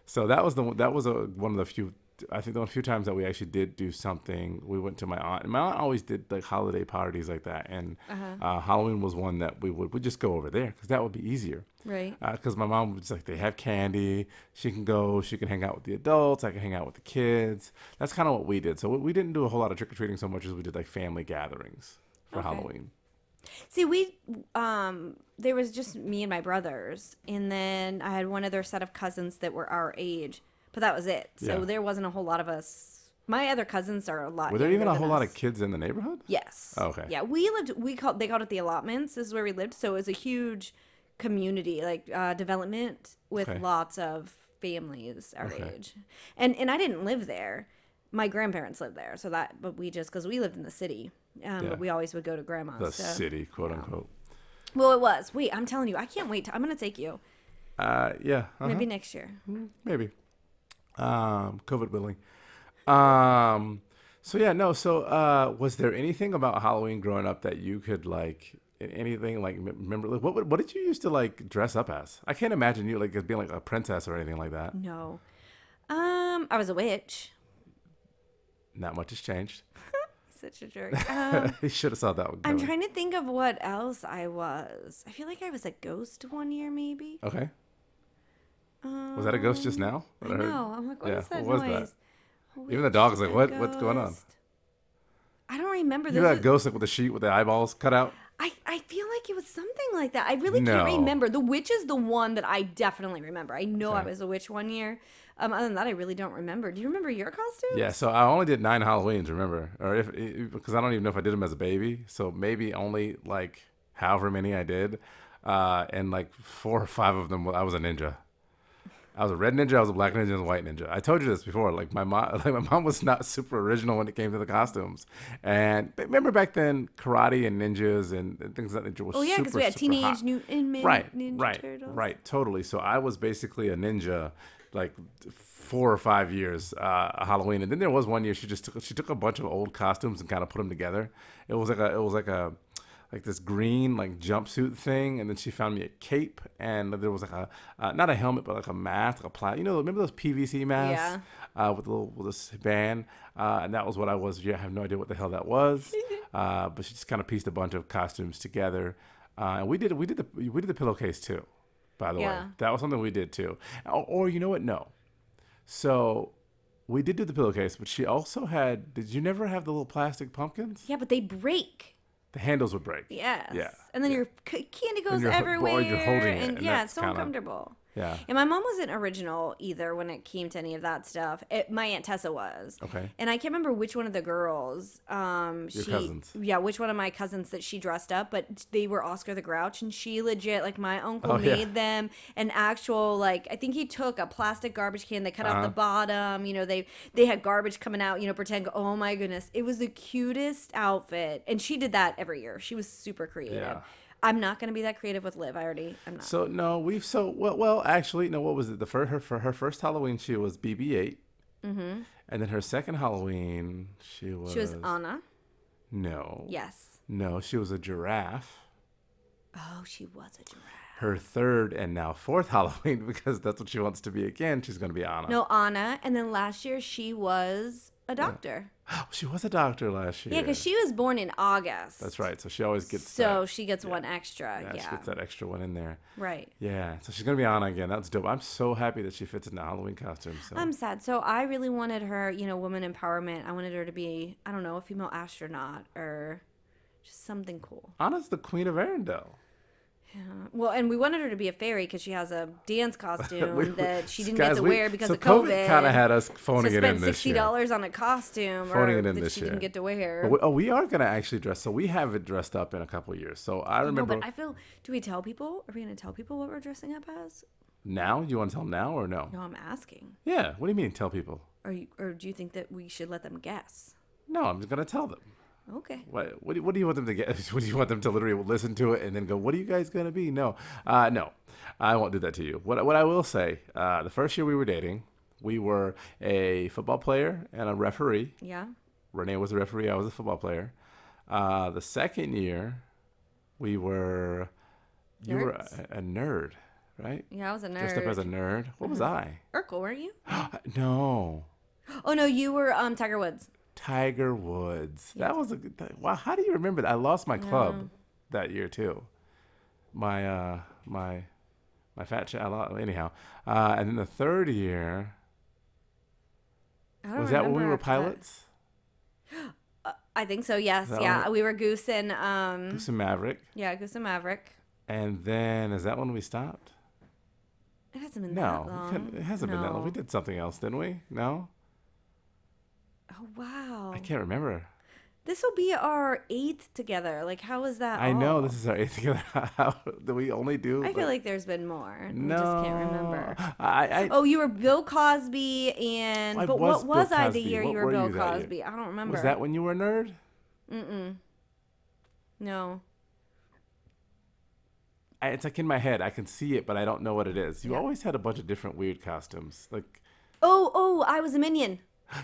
So that was the that was a, one of the few. I think the few times that we actually did do something. We went to my aunt, and my aunt always did like holiday parties like that. And uh Halloween was one that we would we just go over there because that would be easier Right. because my mom was like they have candy she can go she can hang out with the adults i can hang out with the kids that's kind of what we did so we- we didn't do a whole lot of trick-or-treating so much as we did like family gatherings for Okay. halloween See, we um there was just me and my brothers, and then I had one other set of cousins that were our age, but that was it. So Yeah. there wasn't a whole lot of us. My other cousins are a lot. were there even a whole lot of kids in the neighborhood Yes. Oh, okay. Yeah, we lived. We called. They called it the allotments. This is where we lived. So it was a huge community, like uh, development with Okay. lots of families our Okay. age. And and I didn't live there. My grandparents lived there, so that. But we just because we lived in the city, um, Yeah. but we always would go to grandma's. the so- city quote unquote Well, it was. Wait, I'm telling you, I can't wait. To, I'm gonna take you. uh yeah uh-huh. Maybe next year. maybe um covid willing um so yeah no so uh was there anything about halloween growing up that you could like anything like remember like, what what what did you used to like dress up as i can't imagine you like as being like a princess or anything like that No. Um, I was a witch. not much has changed Such a jerk. Um, you should have saw that one I'm trying to think of what else I was. I feel like I was a ghost one year, maybe. okay was that a ghost just now I that I heard? know. I'm like, what is Yeah, that what was that? noise? Even the witch, dog's like, "What- what's going on?" I don't remember. you a ghost like with the sheet with the eyeballs cut out I, I feel like it was something like that. I really No. can't remember. The witch is the one that I definitely remember. I know I was a witch one year. Um, other than that, I really don't remember. Do you remember your costume? Yeah, so I only did nine Halloweens, remember? Or if because I don't even know if I did them as a baby. So maybe only like however many I did, uh, and like four or five of them I was a ninja. I was a red ninja, I was a black ninja, and a white ninja. I told you this before. Like my mom, like my mom was not super original when it came to the costumes. And but remember back then, karate and ninjas and, and things like that was Oh yeah, because we had Teenage hot Mutant Ninja, right, Ninja right, Turtles. right, totally. So I was basically a ninja, like four or five years uh, Halloween, and then there was one year she just took she took a bunch of old costumes and kind of put them together. It was like a it was like a like this green like jumpsuit thing, and then she found me a cape, and there was like a uh, not a helmet but like a mask, like a plat. You know, remember those PVC masks? Uh, with a little with this band, uh, and that was what I was. Yeah, I have no idea what the hell that was, uh, but she just kind of pieced a bunch of costumes together, uh, and we did we did the we did the pillowcase too. By the way, that was something we did too. Or, or you know what? No. So we did do the pillowcase, but she also had. Did you never have the little plastic pumpkins? Yeah, but they break. The handles would break. Yes. Yeah. And then your candy goes everywhere. or you're holding it, and, and yeah, it's so uncomfortable. Yeah. And my mom wasn't original either when it came to any of that stuff. It, my aunt Tessa was. Okay. And I can't remember which one of the girls. Um, Your she, cousins. Yeah, which one of my cousins that she dressed up, but they were Oscar the Grouch, and she legit like my uncle Oh, yeah. made them an actual like I think he took a plastic garbage can, they cut Uh-huh. out the bottom, you know they they had garbage coming out, you know pretend. Oh my goodness, it was the cutest outfit, and she did that every year. She was super creative. Yeah. I'm not gonna be that creative with Liv. I already I'm not. So no, we've so well. Well, actually, no. What was it? The for her for her first Halloween, she was BB-8, mm-hmm. and then her second Halloween, she was. she was Anna. No. Yes. No, she was a giraffe. Oh, she was a giraffe. Her third and now fourth Halloween, because that's what she wants to be again. She's going to be Anna. No, Anna, and then last year she was a doctor. she was a doctor last year. Yeah, because she was born in August. That's right. So she always gets. So that, she gets one extra. yeah, Yeah. she gets that extra one in there. Right. Yeah. So she's gonna be Anna again. That's dope. I'm so happy that she fits in the Halloween costume. So I'm sad. So I really wanted her, you know, woman empowerment. I wanted her to be, I don't know, a female astronaut or just something cool. Anna's the queen of Arendelle. Yeah. Well, and we wanted her to be a fairy because she has a dance costume We- that she didn't guys, get to we- wear because so of COVID. kind of had us so phoning it in this sixty year. dollars on a costume Phoning it in that this she year. didn't get to wear. But we, oh, we are gonna actually dress. So we have it dressed up in a couple years. So I remember. no, but I feel. Do we tell people? Are we gonna tell people what we're dressing up as? now. You want to tell them now or no? No, I'm asking. Yeah. What do you mean? Tell people? Or you, or do you think that we should let them guess? No, I'm just gonna tell them. Okay. What, what, do, what do you want them to get? What do you want them to literally listen to it and then go, "What are you guys gonna be?" No, uh, no, I won't do that to you. What what I will say, uh, the first year we were dating, we were a football player and a referee. Yeah. Renee was a referee. I was a football player. Uh, the second year, we were you were a, a nerd, right? Yeah, I was a nerd. Dressed up as a nerd. What was I? Urkel, weren't you? no, Oh no, you were um Tiger Woods. Tiger Woods. That was a good. That, wow, how do you remember that? I lost my club that year too. My uh my my fat chat. Anyhow, uh, and then the third year I don't was that when we remember were after that. pilots? I think so. Yes. that yeah, when- we were Goose and um. Goose and Maverick, Yeah, Goose and Maverick. and then is that when we stopped? It hasn't been No, that we long. couldn't- it hasn't been that long. We No. did something else, didn't we? No, Oh wow. I can't remember. This will be our eighth together. Like, how is that? I know this is our eighth together. How do we only do? I feel like there's been more. no, I just can't remember. I, I Oh, you were Bill Cosby, and I but was what was Bill I the year What you were were Bill you? Cosby? I don't remember. was that when you were a nerd? Mm-mm. No. I, it's like in my head. I can see it, but I don't know what it is. You Yeah. always had a bunch of different weird costumes. Like Oh, oh, I was a minion.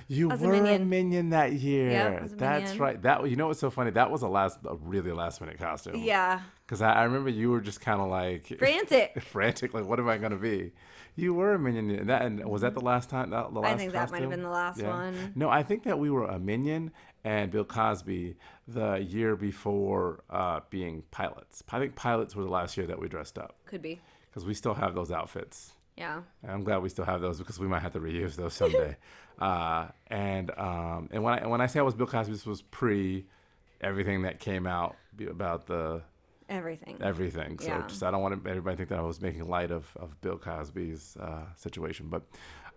You I was a were a minion. minion. that year. Yep, That's minion. right. That you know what's so funny? That was a last, a really last minute costume. Yeah. Because I, I remember you were just kind of like Frantic. frantic. Like, what am I gonna be? You were a minion. And That and was that the last time? That, the I last think that might have been the last one. No, I think that we were a minion and Bill Cosby the year before uh, being pilots. I think pilots were the last year that we dressed up Could be. because we still have those outfits. Yeah. And I'm glad we still have those because we might have to reuse those someday. uh, and um, and when I when I say I was Bill Cosby, this was pre everything that came out about the Everything. everything. So Yeah. just I don't want everybody to think that I was making light of, of Bill Cosby's uh, situation, but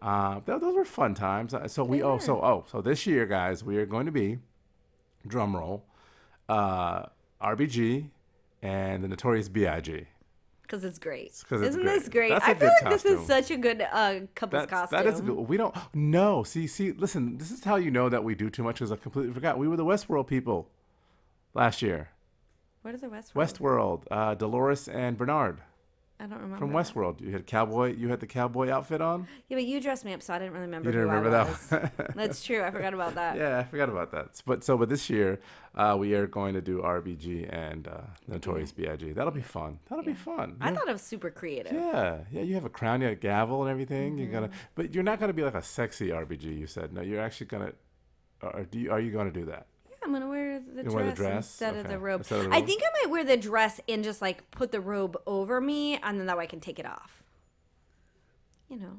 uh, th- those were fun times. Uh, So we oh so oh so this year, guys, we are going to be drum roll, uh, RBG, and the Notorious B.I.G. Because it's great. it's Isn't great. this great? I feel like this is such a good uh, couple's That's, costume. that is good. We don't no. See see listen. This is how you know that we do too much. Because I completely forgot. We were the Westworld people last year. What is the Westworld? Westworld, uh, Dolores and Bernard. I don't remember. from. Westworld. You had cowboy. You had the cowboy outfit on. Yeah, but you dressed me up, so I didn't really remember. You didn't remember that. That's true. I forgot about that. Yeah, I forgot about that. But so, but this year, uh, we are going to do RBG and uh, Notorious B.I.G. That'll be fun. That'll be fun. I thought it was super creative. Yeah, yeah. You have a crown, you have a gavel, and everything. You're Mm-hmm. gonna, but you're not gonna be like a sexy RBG. You said no. You're actually gonna. Or do you, are you gonna do that? Yeah, I'm gonna wear the, dress, wear the dress? instead of the robe. Instead of the I robe? think I might wear the dress and just like put the robe over me, and then that way I can take it off. You know.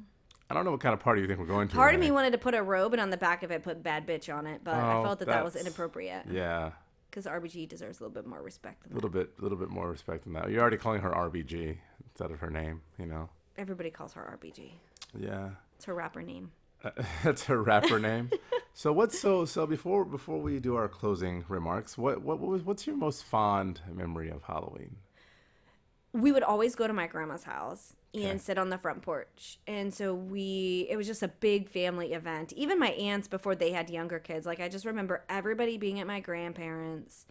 I don't know what kind of party you think we're going to. Part of me wanted to put a robe and on the back of it put bad bitch on it, but I Oh, felt that that was inappropriate Yeah, because RBG deserves a little bit more respect than a that. little bit, a little bit more respect than that. You're already calling her RBG instead of her name. You know. Everybody calls her RBG. Yeah. It's her rapper name. That's her rapper name. So what's so so before before we do our closing remarks, what what, what was what's your most fond memory of Halloween? we would always go to my grandma's house and Okay. sit on the front porch. And so we, it was just a big family event. Even my aunts, before they had younger kids, like I just remember everybody being at my grandparents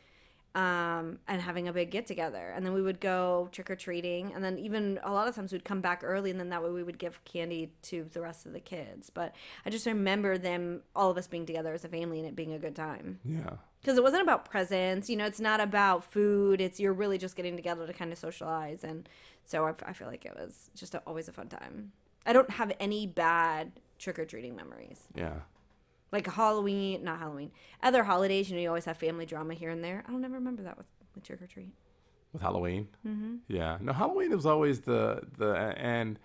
um, and having a big get together. And then we would go trick or treating. And then even a lot of times we'd come back early and then that way we would give candy to the rest of the kids. But I just remember them, all of us being together as a family and it being a good time Yeah. because it wasn't about presents you know it's not about food it's you're really just getting together to kind of socialize and so i, I feel like it was just a, always a fun time i don't have any bad trick-or-treating memories Yeah. Like halloween not halloween other holidays you know you always have family drama here and there i don't ever remember that with, with trick-or-treat With Halloween. Mm-hmm. Yeah. No, Halloween was always the the and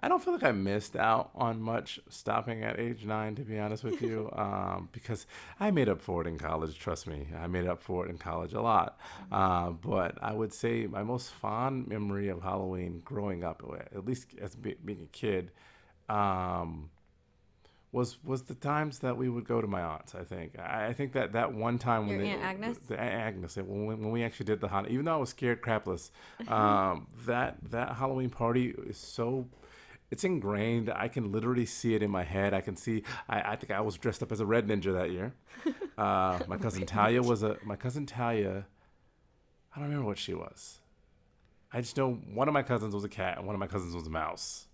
I don't feel like I missed out on much stopping at age nine, to be honest with you, um, because I made up for it in college. Trust me, I made up for it in college a lot. Uh, but I would say my most fond memory of Halloween growing up, at least as be, being a kid, um, was was the times that we would go to my aunt's. I think I, I think that that one time when Your they, Aunt Agnes? the Aunt Agnes, when we, when we actually did the Halloween, even though I was scared crapless, um, that that Halloween party is so. It's ingrained. I can literally see it in my head. I can see. I, I think I was dressed up as a red ninja that year. Uh, my cousin Talia was a. My cousin Talia. I don't remember what she was. I just know one of my cousins was a cat and one of my cousins was a mouse,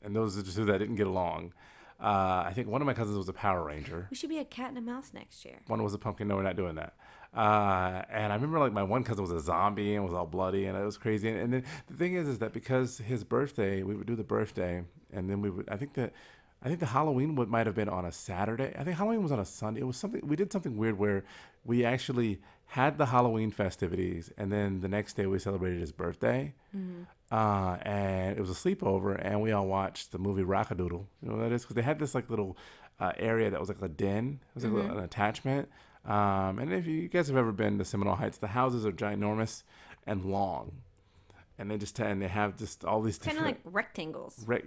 and those are the two that didn't get along. Uh, I think one of my cousins was a Power Ranger. we should be a cat and a mouse next year One was a pumpkin. No, we're not doing that. Uh, and I remember like my one cousin was a zombie and was all bloody and it was crazy. And, and then the thing is, is that because his birthday, we would do the birthday, and then we would. I think that. I think the Halloween would might have been on a Saturday. I think Halloween was on a Sunday. It was something we did something weird where we actually had the Halloween festivities, and then the next day we celebrated his birthday. Uh, and it was a sleepover, and we all watched the movie Rockadoodle. You know what that is? Because they had this like little uh, area that was like a den. It was like little- an attachment. Um, and if you guys have ever been to Seminole Heights, the houses are ginormous and long, and they just and they have just all these kind of like rectangles re-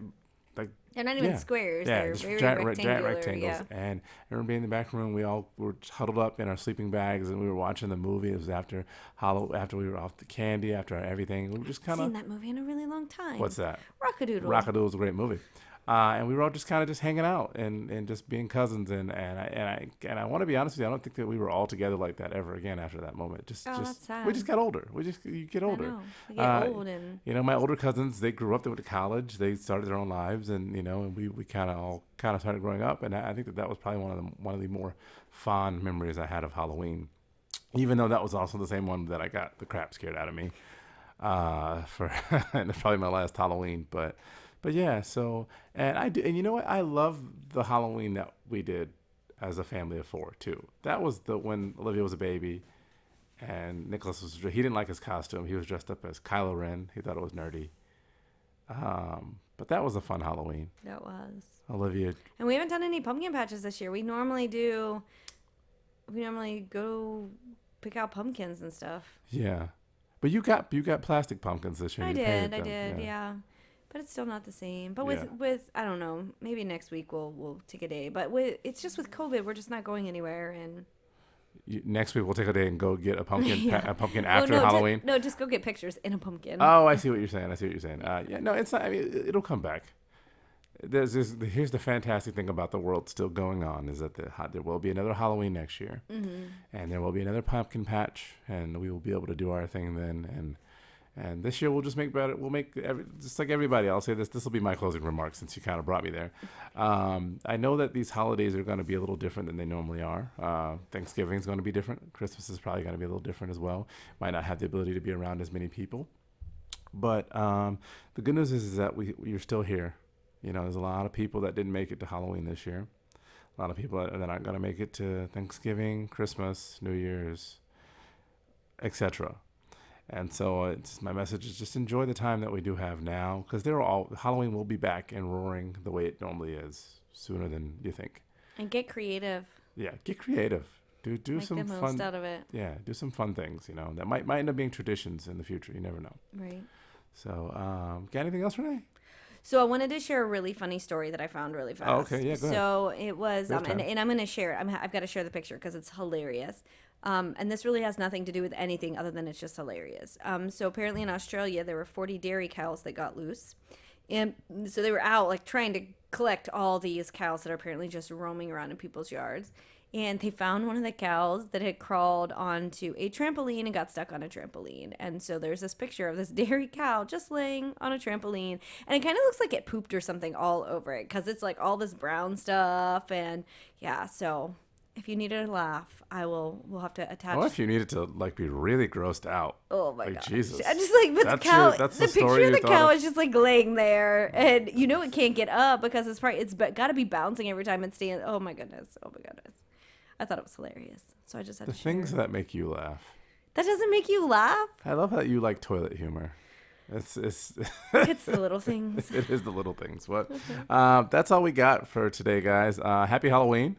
like they're not even yeah. squares yeah, they're just very giant, rectangular giant rectangles. yeah And I remember being in the back room. We all were huddled up in our sleeping bags, and we were watching the movie. It was after Hollow, after we were off the candy, after everything. We were just kind of seen that movie in a really long time what's that? rockadoodle Rockadoodle was a great movie. Uh, and we were all just kind of just hanging out and, and just being cousins and and I and I and I want to be honest with you, I don't think that we were all together like that ever again after that moment. Just Oh, just we just got older. We just you get older. get Uh, old and You know, my older cousins, they grew up, they went to college, they started their own lives, and you know, and we, we kind of all kind of started growing up, and I I think that that was probably one of the one of the more fond memories I had of Halloween, even though that was also the same one that I got the crap scared out of me, uh, for and it's probably my last Halloween, but but yeah, so and I do, and you know what, I love the Halloween that we did as a family of four too. That was the when Olivia was a baby and Nicholas was he didn't like his costume. He was dressed up as Kylo Ren. He thought it was nerdy. Um, but that was a fun Halloween. that was Olivia, And we haven't done any pumpkin patches this year. We normally do. We normally go pick out pumpkins and stuff. yeah, but you got you got plastic pumpkins this year. I You did, I them, did, yeah. But it's still not the same. But with Yeah. with I don't know, maybe next week we'll we'll take a day. But with it's just with COVID, we're just not going anywhere. And You, next week we'll take a day and go get a pumpkin Yeah. pa- a pumpkin Oh, after no, ju- Halloween. no, just go get pictures in a pumpkin. Oh, I see what you're saying. I see what you're saying. Uh, yeah, no, it's not. I mean, it- it'll come back. There's this, here's the fantastic thing about the world still going on is that the, there will be another Halloween next year, Mm-hmm. and there will be another pumpkin patch, and we will be able to do our thing then. And and this year we'll just make better. We'll make every, just like everybody. I'll say this. This will be my closing remarks since you kind of brought me there. Um, I know that these holidays are going to be a little different than they normally are. Uh, Thanksgiving is going to be different. Christmas is probably going to be a little different as well. Might not have the ability to be around as many people. But um, the good news is, is that we you're still here. You know, there's a lot of people that didn't make it to Halloween this year. A lot of people that, that aren't going to make it to Thanksgiving, Christmas, New Year's, etc. And so it's my message is just enjoy the time that we do have now because they're all Halloween will be back and roaring the way it normally is sooner than you think. And get creative. Yeah, get creative. Do do Make some the most fun. out of it. Yeah, do some fun things. You know that might might end up being traditions in the future. You never know. Right. So, um, got anything else, Renee? So I wanted to share a really funny story that I found really fast. Oh, okay. Yeah, go ahead. So it was, um, and, and I'm going to share. it. I'm, I've got to share the picture because it's hilarious. Um, and this really has nothing to do with anything other than it's just hilarious. Um, so apparently in Australia there were 40 dairy cows that got loose, and so they were out like trying to collect all these cows that are apparently just roaming around in people's yards. And they found one of the cows that had crawled onto a trampoline and got stuck on a trampoline. And so there's this picture of this dairy cow just laying on a trampoline. And it kind of looks like it pooped or something all over it because it's like all this brown stuff. And yeah, so if you needed a laugh, I will, we'll have to attach. What if you needed to like be really grossed out? Oh my like, god! Jesus. I just like, but That's the cow. your- that's the, the picture of the cow of? is just like laying there, and you know it can't get up because it's probably it's got to be bouncing every time it stands. Oh my goodness! Oh my goodness! I thought it was hilarious, so I just had The to share. things that make you laugh. that doesn't make you laugh. I love that you like toilet humor. It's it's It's the little things. it is the little things. But uh, that's all we got for today, guys. Uh, happy Halloween.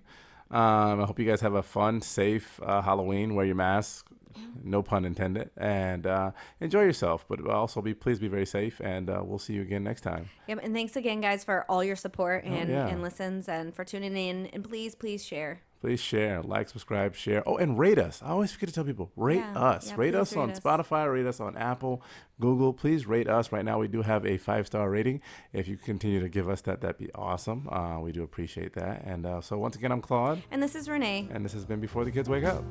Um, I hope you guys have a fun, safe uh, Halloween. Wear your mask, no pun intended, and uh, enjoy yourself. But also be please be very safe, and uh, we'll see you again next time. Yep, and thanks again, guys, for all your support and, Oh, yeah. and listens, and for tuning in. And please, please share. Please share, like, subscribe, share. Oh, and rate us. I always forget to tell people rate Yeah, us. yeah, rate us on us. Spotify, rate us on Apple, Google. Please rate us. Right now, we do have a five star rating. If you continue to give us that, that'd be awesome. Uh, we do appreciate that. And uh, so, once again, I'm Claude, And this is Renee. and this has been Before the Kids Wake Up.